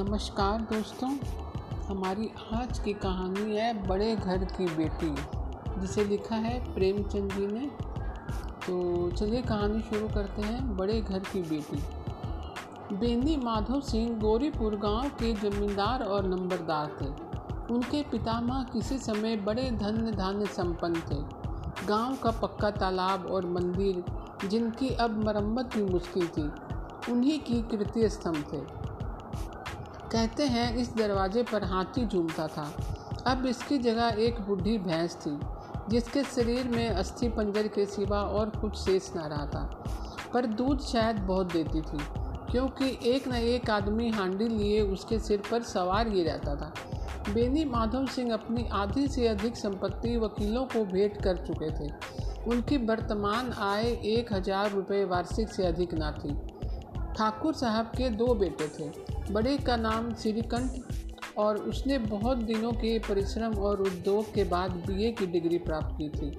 नमस्कार दोस्तों, हमारी आज की कहानी है बड़े घर की बेटी, जिसे लिखा है प्रेमचंद जी ने। तो चलिए कहानी शुरू करते हैं, बड़े घर की बेटी। बेनी माधव सिंह गौरीपुर गाँव के जमींदार और नंबरदार थे। उनके पितामह किसी समय बड़े धन्य धान्य संपन्न थे। गाँव का पक्का तालाब और मंदिर, जिनकी अब मरम्मत भी मुश्किल थी, उन्हीं की कृत्य स्तंभ थे। कहते हैं इस दरवाजे पर हाथी झूमता था। अब इसकी जगह एक बूढ़ी भैंस थी, जिसके शरीर में अस्थि पंजर के सिवा और कुछ शेष ना रहा था। पर दूध शायद बहुत देती थी, क्योंकि एक न एक आदमी हांडी लिए उसके सिर पर सवार ही रहता था। बेनी माधव सिंह अपनी आधी से अधिक संपत्ति वकीलों को भेंट कर चुके थे। उनकी वर्तमान आय एक हज़ार रुपये वार्षिक से अधिक ना थी। ठाकुर साहब के दो बेटे थे। बड़े का नाम श्रीकंठ और उसने बहुत दिनों के परिश्रम और उद्योग के बाद बीए की डिग्री प्राप्त की थी।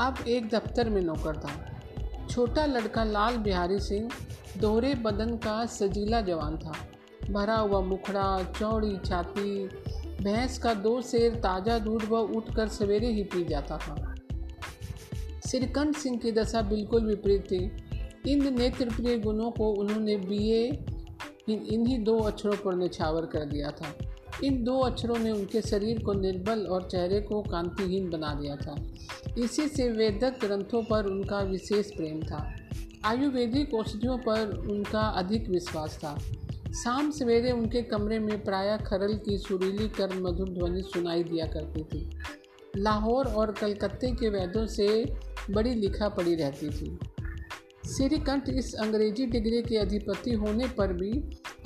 अब एक दफ्तर में नौकर था। छोटा लड़का लाल बिहारी सिंह, दोहरे बदन का सजीला जवान था। भरा हुआ मुखड़ा, चौड़ी छाती, भैंस का दो शेर ताज़ा दूध वह उठकर सवेरे ही पी जाता था। श्रीकंठ सिंह की दशा बिल्कुल विपरीत थी। इन नेत्र प्रिय गुणों को उन्होंने बीए इन इन्हीं दो अक्षरों पर निछावर कर दिया था। इन दो अक्षरों ने उनके शरीर को निर्बल और चेहरे को कांतिहीन बना दिया था। इसी से वेदक ग्रंथों पर उनका विशेष प्रेम था। आयुर्वेदिक औषधियों पर उनका अधिक विश्वास था। शाम सवेरे उनके कमरे में प्रायः खरल की सुरीली कर मधुर ध्वनि सुनाई दिया करती थी। लाहौर और कलकत्ते के वैद्यों से बड़ी लिखा पड़ी रहती थी। श्रीकंठ इस अंग्रेज़ी डिग्री के अधिपति होने पर भी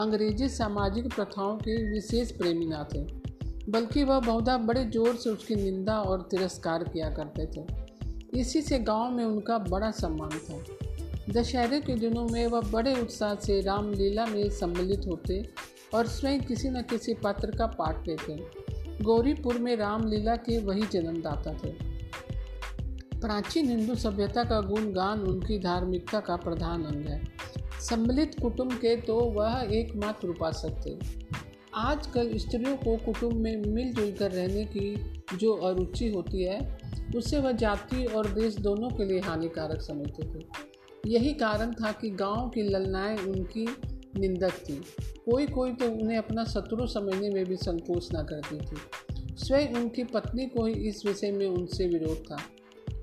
अंग्रेज़ी सामाजिक प्रथाओं के विशेष प्रेमी न थे, बल्कि वह बहुधा बड़े ज़ोर से उसकी निंदा और तिरस्कार किया करते थे। इसी से गाँव में उनका बड़ा सम्मान था। दशहरे के दिनों में वह बड़े उत्साह से रामलीला में सम्मिलित होते और स्वयं किसी न किसी पात्र का पाठ लेते। गौरीपुर में रामलीला के वही जन्मदाता थे। प्राचीन हिंदू सभ्यता का गुणगान उनकी धार्मिकता का प्रधान अंग है। सम्मिलित कुटुंब के तो वह एकमात्र उपासक थे। आजकल स्त्रियों को कुटुंब में मिलजुल कर रहने की जो अरुचि होती है, उसे वह जाति और देश दोनों के लिए हानिकारक समझते थे। यही कारण था कि गाँव की ललनाएँ उनकी निंदक थी। कोई कोई तो उन्हें अपना शत्रु समझने में भी संकोच न करती थी। स्वयं उनकी पत्नी को ही इस विषय में उनसे विरोध था।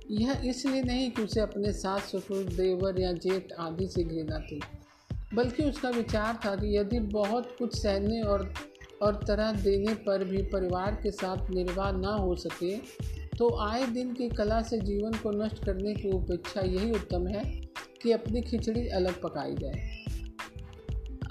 यह इसलिए नहीं कि उसे अपने सास, ससुर, देवर या जेठ आदि से घृणा थी, बल्कि उसका विचार था कि यदि बहुत कुछ सहने और और तरह देने पर भी परिवार के साथ निर्वाह ना हो सके तो आए दिन की कला से जीवन को नष्ट करने की उपेक्षा यही उत्तम है कि अपनी खिचड़ी अलग पकाई जाए।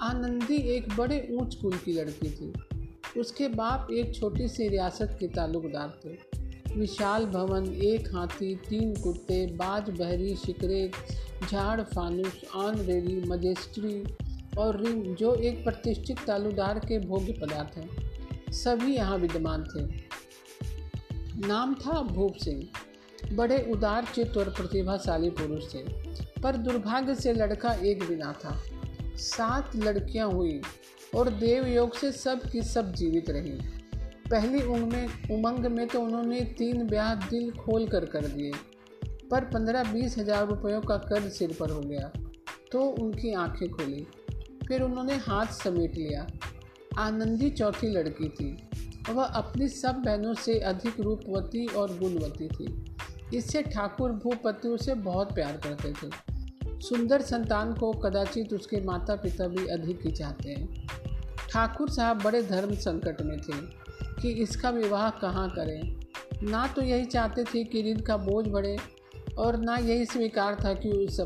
आनंदी एक बड़े ऊंच कुल की लड़की थी। उसके बाप एक छोटी सी रियासत के ताल्लुकदार थे। विशाल भवन, एक हाथी, तीन कुत्ते, बाज बहरी, शिकरे, झाड़, फानुस ऑन रेडी मजेस्ट्री और रिंग, जो एक प्रतिष्ठित तालुदार के भोग्य पदार्थ हैं। सभी यहाँ विद्यमान थे। नाम था भूप सिंह। बड़े उदार चित्त और प्रतिभाशाली पुरुष थे। पर दुर्भाग्य से लड़का एक बिना था। सात लड़कियाँ हुई और देवयोग से सब की सब जीवित रही। पहली उम्र में, उमंग में तो उन्होंने तीन ब्याह दिल खोल कर कर दिए, पर पंद्रह बीस हज़ार रुपयों का कर्ज सिर पर हो गया तो उनकी आँखें खोली। फिर उन्होंने हाथ समेट लिया। आनंदी चौथी लड़की थी। वह अपनी सब बहनों से अधिक रूपवती और गुणवती थी। इससे ठाकुर भूपति उसे बहुत प्यार करते थे। सुंदर संतान को कदाचित उसके माता पिता भी अधिक ही चाहते हैं। ठाकुर साहब बड़े धर्म संकट में थे। कि इसका विवाह कहाँ करें। ना तो यही चाहते थे कि ऋण का बोझ बढ़े और ना यही स्वीकार था कि उस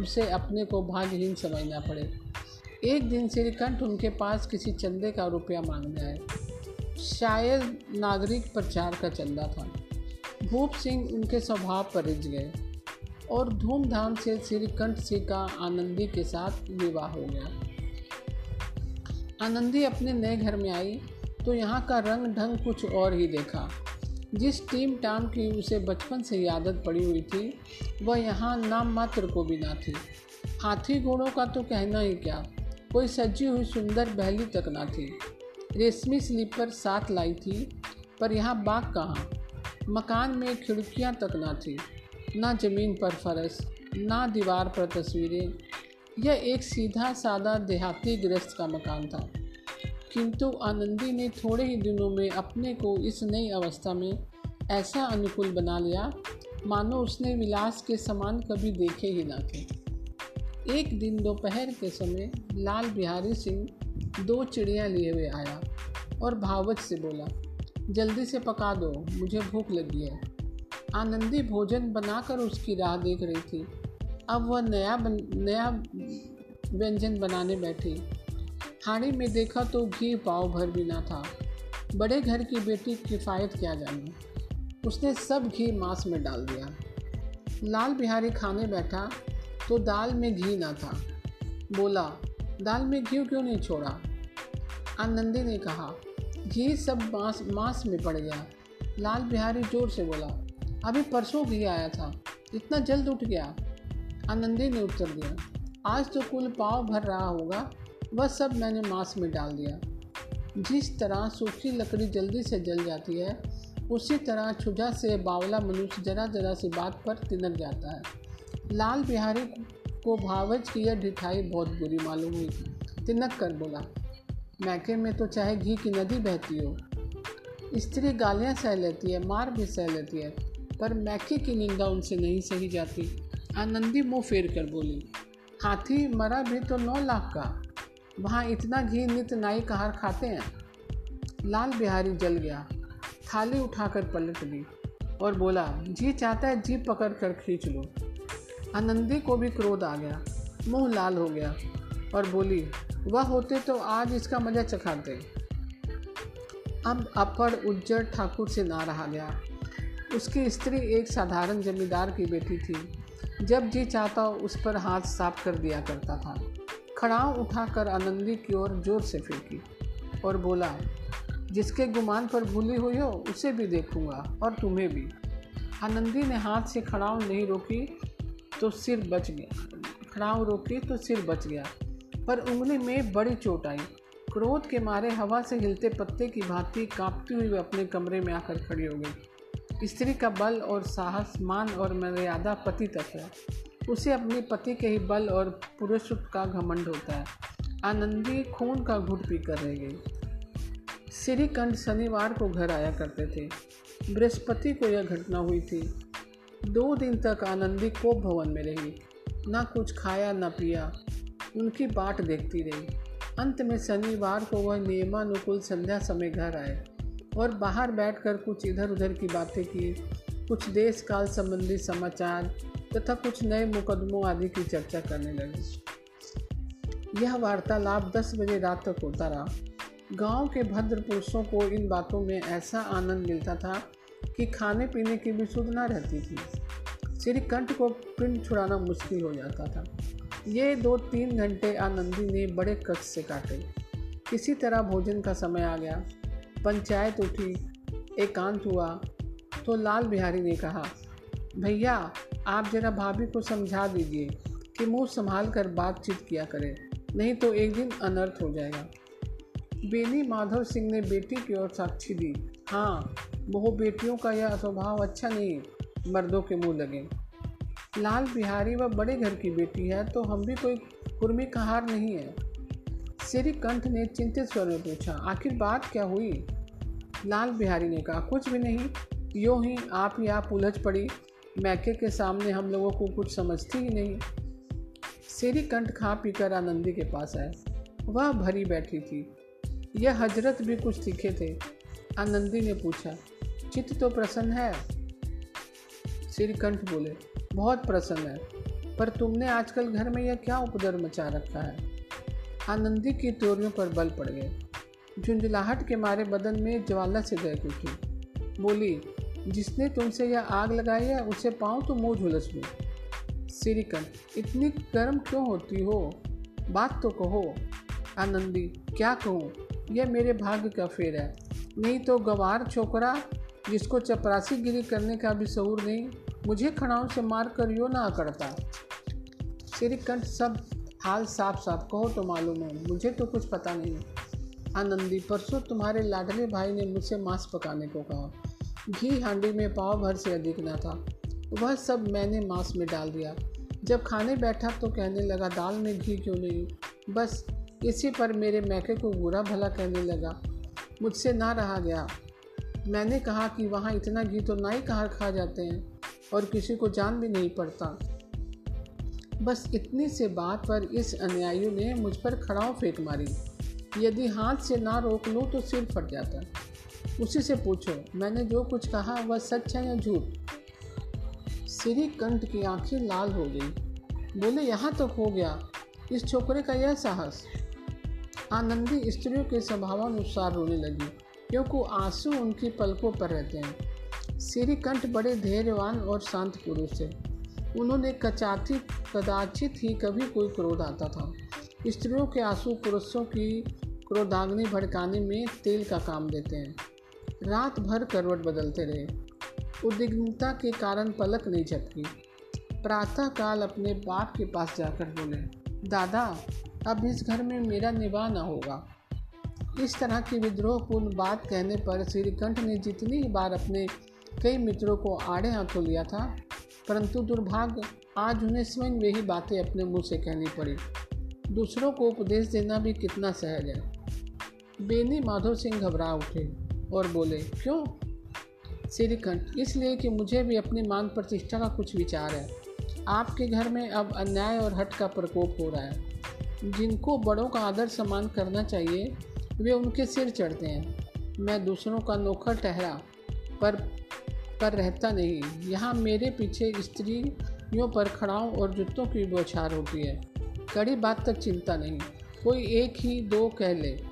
उसे अपने को भाग्यहीन समझना पड़े। एक दिन श्रीकंठ उनके पास किसी चंदे का रुपया मांगने आए। शायद नागरिक प्रचार का चंदा था। भूप सिंह उनके स्वभाव पर रिझ गए और धूमधाम से श्रीकंठ सिंह का आनंदी के साथ विवाह हो गया। आनंदी अपने नए घर में आई तो यहाँ का रंग ढंग कुछ और ही देखा। जिस टीम टाम की उसे बचपन से आदत पड़ी हुई थी, वह यहाँ नाम मात्र को भी ना थी। हाथी घोड़ों का तो कहना ही क्या? कोई सजी हुई सुंदर बहली तक ना थी। रेशमी स्लीपर साथ लाई थी, पर यहाँ बाग कहाँ? मकान में खिड़कियाँ तक ना थी। ना ज़मीन पर फरस, ना दीवार पर तस्वीरें। यह एक सीधा सादा देहाती गृहस्थ का मकान था। किंतु आनंदी ने थोड़े ही दिनों में अपने को इस नई अवस्था में ऐसा अनुकूल बना लिया। मानो उसने विलास के समान कभी देखे ही ना थे। एक दिन दोपहर के समय लाल बिहारी सिंह दो चिड़िया लिए हुए आया और भावच से बोला, जल्दी से पका दो, मुझे भूख लगी है। आनंदी भोजन बनाकर उसकी राह देख रही थी। अब वह नया बन, नया व्यंजन बनाने बैठी। हाड़ी में देखा तो घी पाव भर भी ना था। बड़े घर की बेटी किफ़ायत क्या जाने? उसने सब घी मांस में डाल दिया। लाल बिहारी खाने बैठा तो दाल में घी ना था। बोला, दाल में घी क्यों नहीं छोड़ा? आनंदी ने कहा, घी सब मांस मांस में पड़ गया। लाल बिहारी ज़ोर से बोला, अभी परसों घी आया था। इतना जल्द उठ गया? आनंदी ने उत्तर दिया, आज तो कुल पाव भर रहा होगा। वह सब मैंने मांस में डाल दिया। जिस तरह सूखी लकड़ी जल्दी से जल जाती है, उसी तरह छुझा से बावला मनुष्य जरा जरा सी बात पर तिनक जाता है। लाल बिहारी को भावज की यह ढिठाई बहुत बुरी मालूम हुई। तिनक कर बोला, मैके में तो चाहे घी की नदी बहती हो। स्त्री गालियाँ सह लेती है, मार भी सह लेती है, पर मैके की निंदा उनसे नहीं सही जाती। आनंदी मुँह फेर कर बोली, हाथी मरा भी तो नौ लाख का। वहाँ इतना घी नित नाई कहार खाते हैं। लाल बिहारी जल गया। थाली उठाकर पलट ली और बोला, जी चाहता है, जी पकड़ कर खींच लो। आनंदी को भी क्रोध आ गया। मुँह लाल हो गया और बोली, वह होते तो आज इसका मज़ा चखाते। अब अपर उज्जर ठाकुर से ना रहा गया। उसकी स्त्री एक साधारण जमींदार की बेटी थी। जब जी चाहता, उस पर हाथ साफ़ कर दिया करता था। खड़ाव उठाकर आनंदी की ओर ज़ोर से फेंकी और बोला, जिसके गुमान पर भूली हुई हो, उसे भी देखूँगा और तुम्हें भी। आनंदी ने हाथ से खड़ाव नहीं रोकी तो सिर बच गया। खड़ाव रोकी तो सिर बच गया, पर उंगली में बड़ी चोट आई। क्रोध के मारे हवा से हिलते पत्ते की भांति कांपती हुई अपने कमरे में आकर खड़ी हो गई। स्त्री का बल और साहस, मान और मर्यादा पति तक है उसे अपने पति के ही बल और पुरुष का घमंड होता है। आनंदी खून का घुट पी कर रह गई। श्रीकंठ शनिवार को घर आया करते थे। बृहस्पति को यह घटना हुई थी। दो दिन तक आनंदी को भवन में रही। ना कुछ खाया, न पिया। उनकी बाट देखती रही। अंत में शनिवार को वह नियमानुकूल संध्या समय घर आए और बाहर बैठकर कुछ इधर उधर की बातें की। कुछ देश काल संबंधी समाचार तथा कुछ नए मुकदमों आदि की चर्चा करने लगे। यह वार्तालाप दस बजे रात तक होता रहा। गाँव के भद्र पुरुषों को इन बातों में ऐसा आनंद मिलता था कि खाने पीने की भी सुध न रहती थी। श्रीकंठ को पिंड छुड़ाना मुश्किल हो जाता था। ये दो तीन घंटे आनंदी ने बड़े कष्ट से काटे। किसी तरह भोजन का समय आ गया। पंचायत उठी, एकांत हुआ तो लाल बिहारी ने कहा भैया, आप जरा भाभी को समझा दीजिए कि मुँह संभाल कर बातचीत किया करें, नहीं तो एक दिन अनर्थ हो जाएगा। बेनी माधव सिंह ने बेटी की ओर साक्षी दी। हाँ बहु बेटियों का यह स्वभाव अच्छा नहीं, मर्दों के मुँह लगे। लाल बिहारी व बड़े घर की बेटी है तो हम भी कोई कुर्मी कहार नहीं है। श्री कंठ ने चिंतित स्वर में पूछा, आखिर बात क्या हुई? लाल बिहारी ने कहा, कुछ भी नहीं, यूँ ही आप ही आप उलझ पड़ी। मैके के सामने हम लोगों को कुछ समझती ही नहीं। श्री कंठ खा पीकर आनंदी के पास आए वह भरी बैठी थी। यह हज़रत भी कुछ तीखे थे। आनंदी ने पूछा, चित्त तो प्रसन्न है? श्रीकंठ बोले, बहुत प्रसन्न है। पर तुमने आजकल घर में यह क्या उपदर मचा रखा है? आनंदी की तोरियों पर बल पड़ गए। झुंझलाहट के मारे बदन में ज्वाला से गए उठी बोली जिसने तुमसे यह आग लगाई है, उसे पाऊँ तो मुँह झुलस लूँ श्रीकंठ इतनी गर्म क्यों होती हो? बात तो कहो। आनंदी, क्या कहूँ? यह मेरे भाग्य का फेर है। नहीं तो गवार छोकरा, जिसको चपरासी गिरी करने का भी सहूर नहीं, मुझे खड़ाओं से मार कर यो ना करता। श्रीकंठ सब हाल साफ़ साफ़ कहो तो मालूम है। मुझे तो कुछ पता नहीं। आनंदी, परसों तुम्हारे लाडले भाई ने मुझसे मांस पकाने को कहा। घी हांडी में पाव भर से अधिक ना था। वह सब मैंने मांस में डाल दिया। जब खाने बैठा तो कहने लगा, दाल में घी क्यों नहीं? बस इसी पर मेरे मैके को बुरा भला कहने लगा। मुझसे ना रहा गया। मैंने कहा कि वहाँ इतना घी तो ना ही कहाँ खा जाते हैं और किसी को जान भी नहीं पड़ता। बस इतनी से बात पर इस अनुयायी ने मुझ पर खड़ाव फेंक मारी। यदि हाथ से ना रोक लूँ तो सिर फट जाता। उसी से पूछो। मैंने जो कुछ कहा, वह सच है या झूठ? श्री कंठ की आँखें लाल हो गई। बोले, यहाँ तक तो हो गया। इस छोकरे का यह साहस। आनंदी स्त्रियों के स्वभावानुसार रोने लगी, क्योंकि आँसू उनकी पलकों पर रहते हैं। श्रीकंठ बड़े धैर्यवान और शांत पुरुष थे। उन्होंने कचाती, कदाचित ही कभी कोई क्रोध आता था। स्त्रियों के आँसू पुरुषों की क्रोधाग्नि भड़काने में तेल का काम देते हैं। रात भर करवट बदलते रहे। उद्विग्नता के कारण पलक नहीं झपकी। प्रातःकाल अपने बाप के पास जाकर बोले, दादा, अब इस घर में मेरा निवाह न होगा। इस तरह की विद्रोहपूर्ण बात कहने पर श्रीकंठ ने जितनी बार अपने कई मित्रों को आड़े हाथों लिया था, परंतु दुर्भाग्य, आज उन्हें स्वयं वही बातें अपने मुँह से कहनी पड़ी। दूसरों को उपदेश देना भी कितना सहज है। बेनी माधव सिंह घबरा उठे। और बोले, क्यों? श्रीकंठ इसलिए कि मुझे भी अपनी मान प्रतिष्ठा का कुछ विचार है। आपके घर में अब अन्याय और हट का प्रकोप हो रहा है। जिनको बड़ों का आदर सम्मान करना चाहिए, वे उनके सिर चढ़ते हैं। मैं दूसरों का नौकर ठहरा पर पर रहता नहीं। यहाँ मेरे पीछे स्त्रियों पर खड़ाओं और जूतों की बौछार होती है। कड़ी बात तक चिंता नहीं। कोई एक ही दो कह ले।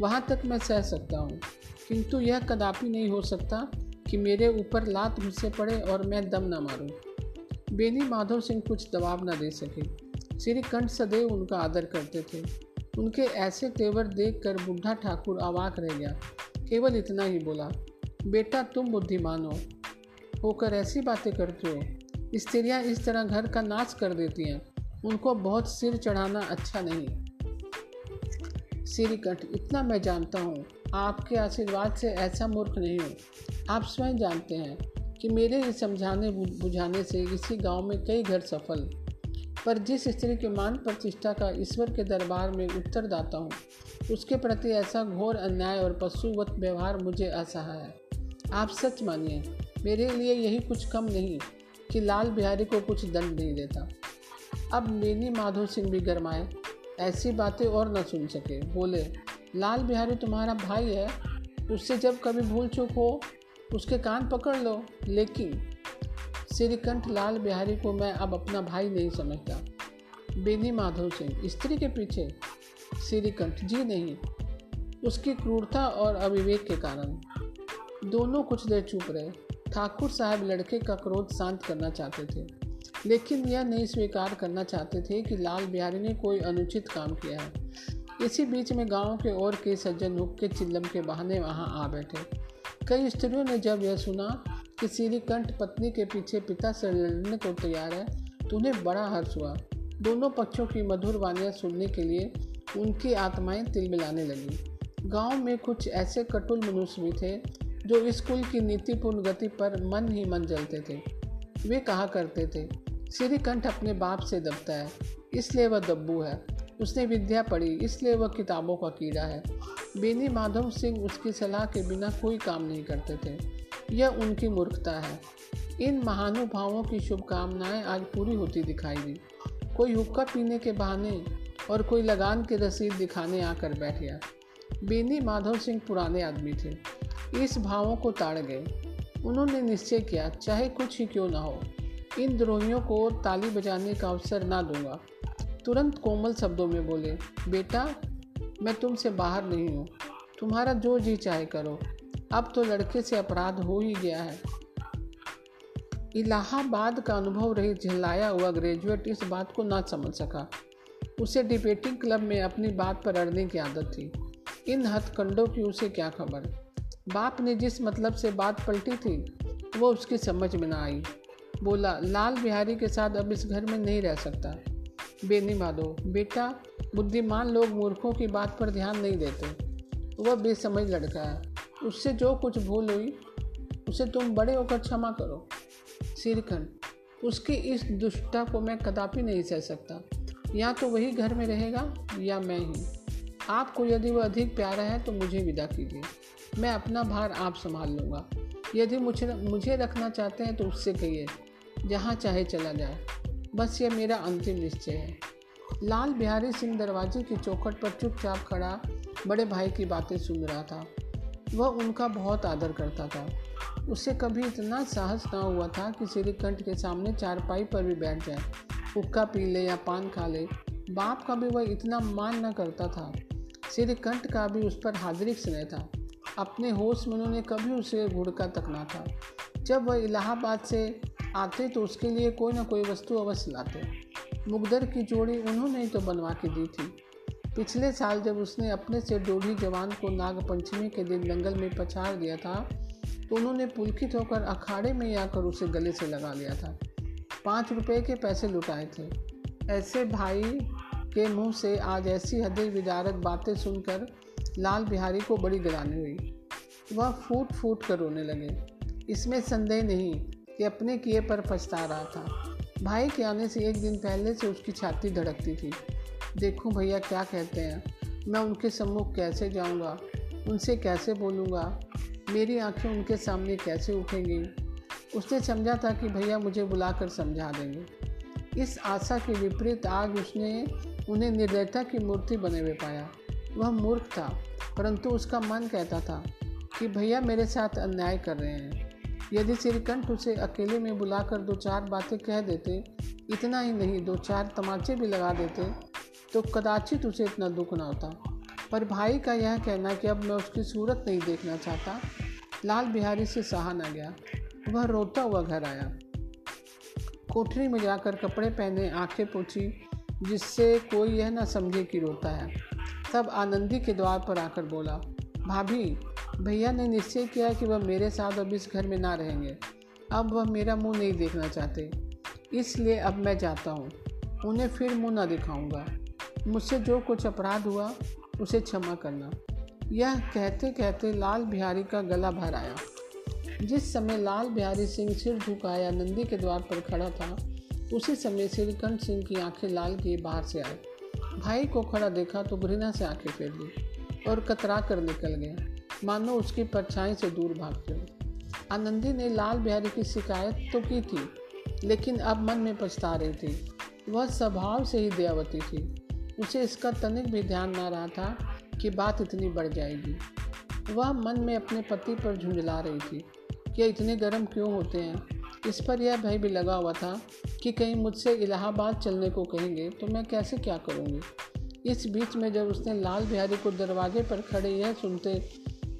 वहाँ तक मैं सह सकता हूँ। किंतु यह कदापि नहीं हो सकता कि मेरे ऊपर लात मुझसे पड़े और मैं दम न मारूं। बेनी माधव सिंह कुछ दबाव न दे सके। श्री कंठ सदैव उनका आदर करते थे। उनके ऐसे तेवर देख कर बुढ़ा ठाकुर अवाक रह गया। केवल इतना ही बोला, बेटा, तुम बुद्धिमान हो। होकर ऐसी बातें करते हो। स्त्रियाँ इस तरह घर का नाच कर देती हैं। उनको बहुत सिर चढ़ाना अच्छा नहीं। श्रीकंठ इतना मैं जानता हूँ। आपके आशीर्वाद से ऐसा मूर्ख नहीं हूँ। आप स्वयं जानते हैं कि मेरे ही समझाने, बुझाने से इसी गाँव में कई घर सफल। पर जिस स्त्री के मान प्रतिष्ठा का ईश्वर के दरबार में उत्तरदाता हूँ, उसके प्रति ऐसा घोर अन्याय और पशुवत व्यवहार मुझे असहाय है। आप सच मानिए, मेरे लिए यही कुछ कम नहीं कि लाल बिहारी को कुछ दंड नहीं देता। अब मेनी माधव सिंह भी गरमाए ऐसी बातें और न सुन सके। बोले, लाल बिहारी तुम्हारा भाई है, उससे जब कभी भूल चूक हो, उसके कान पकड़ लो। लेकिन श्रीकंठ लाल बिहारी को मैं अब अपना भाई नहीं समझता। बेनी माधव सिंह, स्त्री के पीछे श्रीकंठ जी नहीं। उसकी क्रूरता और अविवेक के कारण। दोनों कुछ देर चुप रहे। ठाकुर साहब लड़के का क्रोध शांत करना चाहते थे। लेकिन यह नहीं स्वीकार करना चाहते थे कि लाल बिहारी ने कोई अनुचित काम किया है। इसी बीच में गाँव के और के सज्जन हुक के चिल्लम के बहाने वहाँ आ बैठे। कई स्त्रियों ने जब यह सुना कि श्रीकंठ पत्नी के पीछे पिता से लड़ने को तैयार है तो उन्हें बड़ा हर्ष हुआ। दोनों पक्षों की मधुर वानियाँ सुनने के लिए उनकी आत्माएँ तिल मिलाने लगी। गाँव में कुछ ऐसे कटुल मनुष्य भी थे, जो स्कूल की नीतिपूर्ण गति पर मन ही मन जलते थे। वे कहा करते थे श्रीकंठ अपने बाप से दबता है, इसलिए वह दब्बू है। उसने विद्या पढ़ी, इसलिए वह किताबों का कीड़ा है। बेनी माधव सिंह उसकी सलाह के बिना कोई काम नहीं करते थे। यह उनकी मूर्खता है। इन महानुभावों की शुभकामनाएँ आज पूरी होती दिखाई दी। कोई हुक्का पीने के बहाने और कोई लगान की रसीद दिखाने आकर बैठ गया। बेनी माधव सिंह पुराने आदमी थे। इस भावों को ताड़ गए। उन्होंने निश्चय किया, चाहे कुछ ही क्यों ना हो। इन द्रोहियों को ताली बजाने का अवसर ना दूँगा। तुरंत कोमल शब्दों में बोले, बेटा, मैं तुमसे बाहर नहीं हूँ। तुम्हारा जो जी चाहे करो। अब तो लड़के से अपराध हो ही गया है। इलाहाबाद का अनुभव रही झिल्लाया हुआ ग्रेजुएट इस बात को ना समझ सका। उसे डिबेटिंग क्लब में अपनी बात पर अड़ने की आदत थी। इन हथकंडों की उसे क्या खबर? बाप ने जिस मतलब से बात पलटी थी, वो उसकी समझ में ना आई। बोला, लाल बिहारी के साथ अब इस घर में नहीं रह सकता। बेनी माधो बेटा, बुद्धिमान लोग मूर्खों की बात पर ध्यान नहीं देते। वह बेसमझ लड़का है। उससे जो कुछ भूल हुई, उसे तुम बड़े होकर क्षमा करो। सिरखंड, उसकी इस दुष्टता को मैं कदापि नहीं सह सकता। या तो वही घर में रहेगा, या मैं ही। आपको यदि वह अधिक प्यारा है तो मुझे विदा कीजिए। मैं अपना भार आप संभाल लूँगा। यदि मुझे मुझे रखना चाहते हैं तो उससे कहिए, जहाँ चाहे चला जाए। बस यह मेरा अंतिम निश्चय है। लाल बिहारी सिंह दरवाजे की चौखट पर चुपचाप खड़ा बड़े भाई की बातें सुन रहा था। वह उनका बहुत आदर करता था। उसे कभी इतना साहस ना हुआ था कि श्रीकंठ के सामने चारपाई पर भी बैठ जाए। हुक्का पी ले या पान खा ले, बाप का भी वह इतना मान न करता था। श्रीकंठ का भी उस पर हादरिक स्नेह था। अपने होश में उन्होंने कभी उसे घुड़का तक ना था। जब वह इलाहाबाद से आते तो उसके लिए कोई ना कोई वस्तु अवश्य लाते। मुगदर की जोड़ी उन्होंने ही तो बनवा के दी थी। पिछले साल जब उसने अपने से डोढ़ी जवान को नागपंचमी के दिन दंगल में पछाड़ दिया था तो उन्होंने पुलकित होकर अखाड़े में आकर उसे गले से लगा लिया था। पाँच रुपए के पैसे लुटाए थे। ऐसे भाई के मुँह से आज ऐसी हदे विदारक बातें सुनकर लाल बिहारी को बड़ी गिरानी हुई। वह फूट फूट कर रोने लगे। इसमें संदेह नहीं कि अपने किए पर पछता रहा था। भाई के आने से एक दिन पहले से उसकी छाती धड़कती थी। देखूँ भैया क्या कहते हैं। मैं उनके सम्मुख कैसे जाऊँगा? उनसे कैसे बोलूँगा? मेरी आँखें उनके सामने कैसे उठेंगी? उसने समझा था कि भैया मुझे बुलाकर समझा देंगे। इस आशा के विपरीत आज उसने उन्हें निर्दयता की मूर्ति बने हुए पाया। वह मूर्ख था, परंतु उसका मन कहता था कि भैया मेरे साथ अन्याय कर रहे हैं। यदि श्रीकंठ उसे अकेले में बुलाकर दो चार बातें कह देते, इतना ही नहीं, दो चार तमाचे भी लगा देते तो कदाचित उसे इतना दुख ना होता। पर भाई का यह कहना कि अब मैं उसकी सूरत नहीं देखना चाहता, लाल बिहारी से सहा न गया। वह रोता हुआ घर आया। कोठरी में जाकर कपड़े पहने, आँखें पोछी जिससे कोई यह ना समझे कि रोता है। तब आनंदी के द्वार पर आकर बोला, भाभी, भैया ने निश्चय किया कि वह मेरे साथ अब इस घर में ना रहेंगे। अब वह मेरा मुँह नहीं देखना चाहते। इसलिए अब मैं जाता हूँ। उन्हें फिर मुँह ना दिखाऊँगा। मुझसे जो कुछ अपराध हुआ, उसे क्षमा करना। यह कहते कहते लाल बिहारी का गला भर आया। जिस समय लाल बिहारी सिंह सिर झुकाया नंदी के द्वार पर खड़ा था उसी समय श्रीकंठ सिंह की आँखें लाल किए बाहर से आई। भाई को खड़ा देखा तो घृणा से आँखें फेर ली और कतरा कर निकल गया मानो उसकी परछाई से दूर भागते हो आनंदी ने लाल बिहारी की शिकायत तो की थी, लेकिन अब मन में पछता रही थी। वह स्वभाव से ही दयावती थी। उसे इसका तनिक भी ध्यान ना रहा था कि बात इतनी बढ़ जाएगी। वह मन में अपने पति पर झुंझला रही थी कि इतने गर्म क्यों होते हैं? इस पर यह भय भी लगा हुआ था कि कहीं मुझसे इलाहाबाद चलने को कहेंगे तो मैं कैसे क्या करूँगी? इस बीच में जब उसने लाल बिहारी को दरवाजे पर खड़े यह सुनते,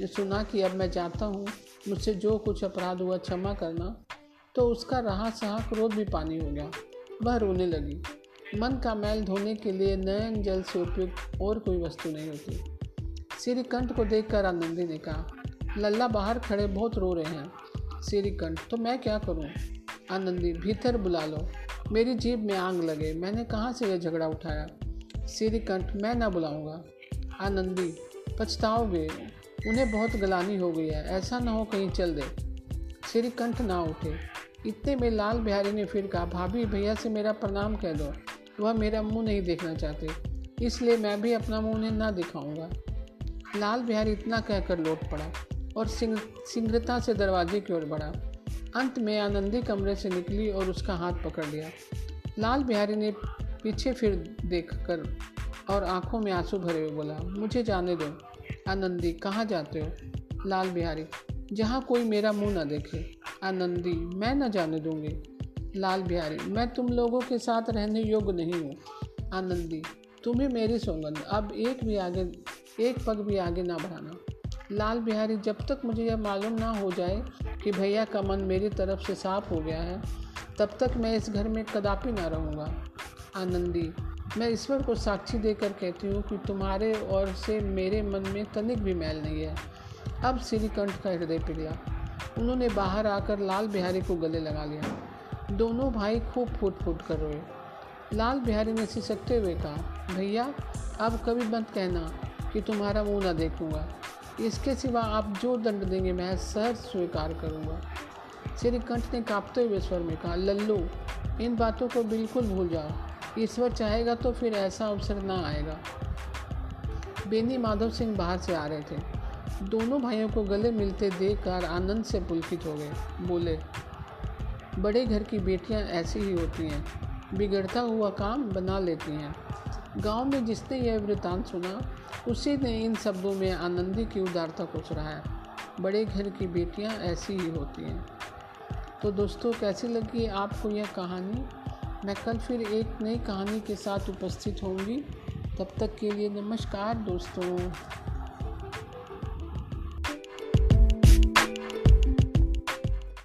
सुना कि अब मैं जाता हूँ, मुझसे जो कुछ अपराध हुआ क्षमा करना तो उसका रहा सहा क्रोध भी पानी हो गया। वह रोने लगी। मन का मैल धोने के लिए नयन जल से उपयुक्त और कोई वस्तु नहीं होती। श्रीकंठ को देखकर आनंदी ने कहा, लल्ला बाहर खड़े बहुत रो रहे हैं। श्रीकंठ तो मैं क्या करूँ? आनंदी, भीतर बुला लो। मेरी जीभ में आंग लगे। मैंने कहाँ से यह झगड़ा उठाया? श्रीकंठ मैं ना बुलाऊँगा। आनंदी पछताओगे उन्हें बहुत गलानी हो गई है। ऐसा ना हो कहीं चल दे। श्रीकंठ ना उठे। इतने में लाल बिहारी ने फिर कहा, भाभी, भैया से मेरा प्रणाम कह दो। वह मेरा मुँह नहीं देखना चाहते। इसलिए मैं भी अपना मुँह उन्हें ना दिखाऊँगा। लाल बिहारी इतना कहकर लौट पड़ा। और सिंग्रता से दरवाजे की ओर बढ़ा। अंत में आनंदी कमरे से निकली और उसका हाथ पकड़ लिया। लाल बिहारी ने पीछे फिर देख कर और आँखों में आँसू भरे हुए बोला, मुझे जाने दो। आनंदी, कहाँ जाते हो? लाल बिहारी, जहाँ कोई मेरा मुँह न देखे। आनंदी, मैं न जाने दूँगी। लाल बिहारी, मैं तुम लोगों के साथ रहने योग्य नहीं हूँ। आनंदी, तुम्हें मेरी सौगंध। अब एक भी आगे, एक पग भी आगे ना बढ़ाना। लाल बिहारी, जब तक मुझे यह मालूम ना हो जाए कि भैया का मन मेरी तरफ़ से साफ़ हो गया है, तब तक मैं इस घर में कदापि ना रहूँगा। आनंदी, मैं ईश्वर को साक्षी देकर कहती हूँ कि तुम्हारे और से मेरे मन में तनिक भी मैल नहीं है। अब श्रीकंठ का हृदय पिघला। उन्होंने बाहर आकर लाल बिहारी को गले लगा लिया। दोनों भाई खूब फूट फूट कर रोए। लाल बिहारी ने सिसकते हुए कहा, भैया, अब कभी मत कहना कि तुम्हारा मुँह ना देखूँगा। इसके सिवा आप जो दंड देंगे, मैं सहज स्वीकार करूँगा। श्रीकंठ ने कांपते हुए स्वर में कहा, लल्लू, इन बातों को बिल्कुल भूल जाओ। ईश्वर चाहेगा तो फिर ऐसा अवसर ना आएगा। बेनी माधव सिंह बाहर से आ रहे थे। दोनों भाइयों को गले मिलते देखकर आनंद से पुलकित हो गए। बोले, बड़े घर की बेटियाँ ऐसी ही होती हैं। बिगड़ता हुआ काम बना लेती हैं। गाँव में जिसने यह वृतांत सुना, उसी ने इन शब्दों में आनंदी की उदारता को सराहा बड़े घर की बेटियाँ ऐसी ही होती हैं। तो दोस्तों, कैसी लगी आपको यह कहानी? मैं कल फिर एक नई कहानी के साथ उपस्थित होंगी। तब तक के लिए नमस्कार दोस्तों।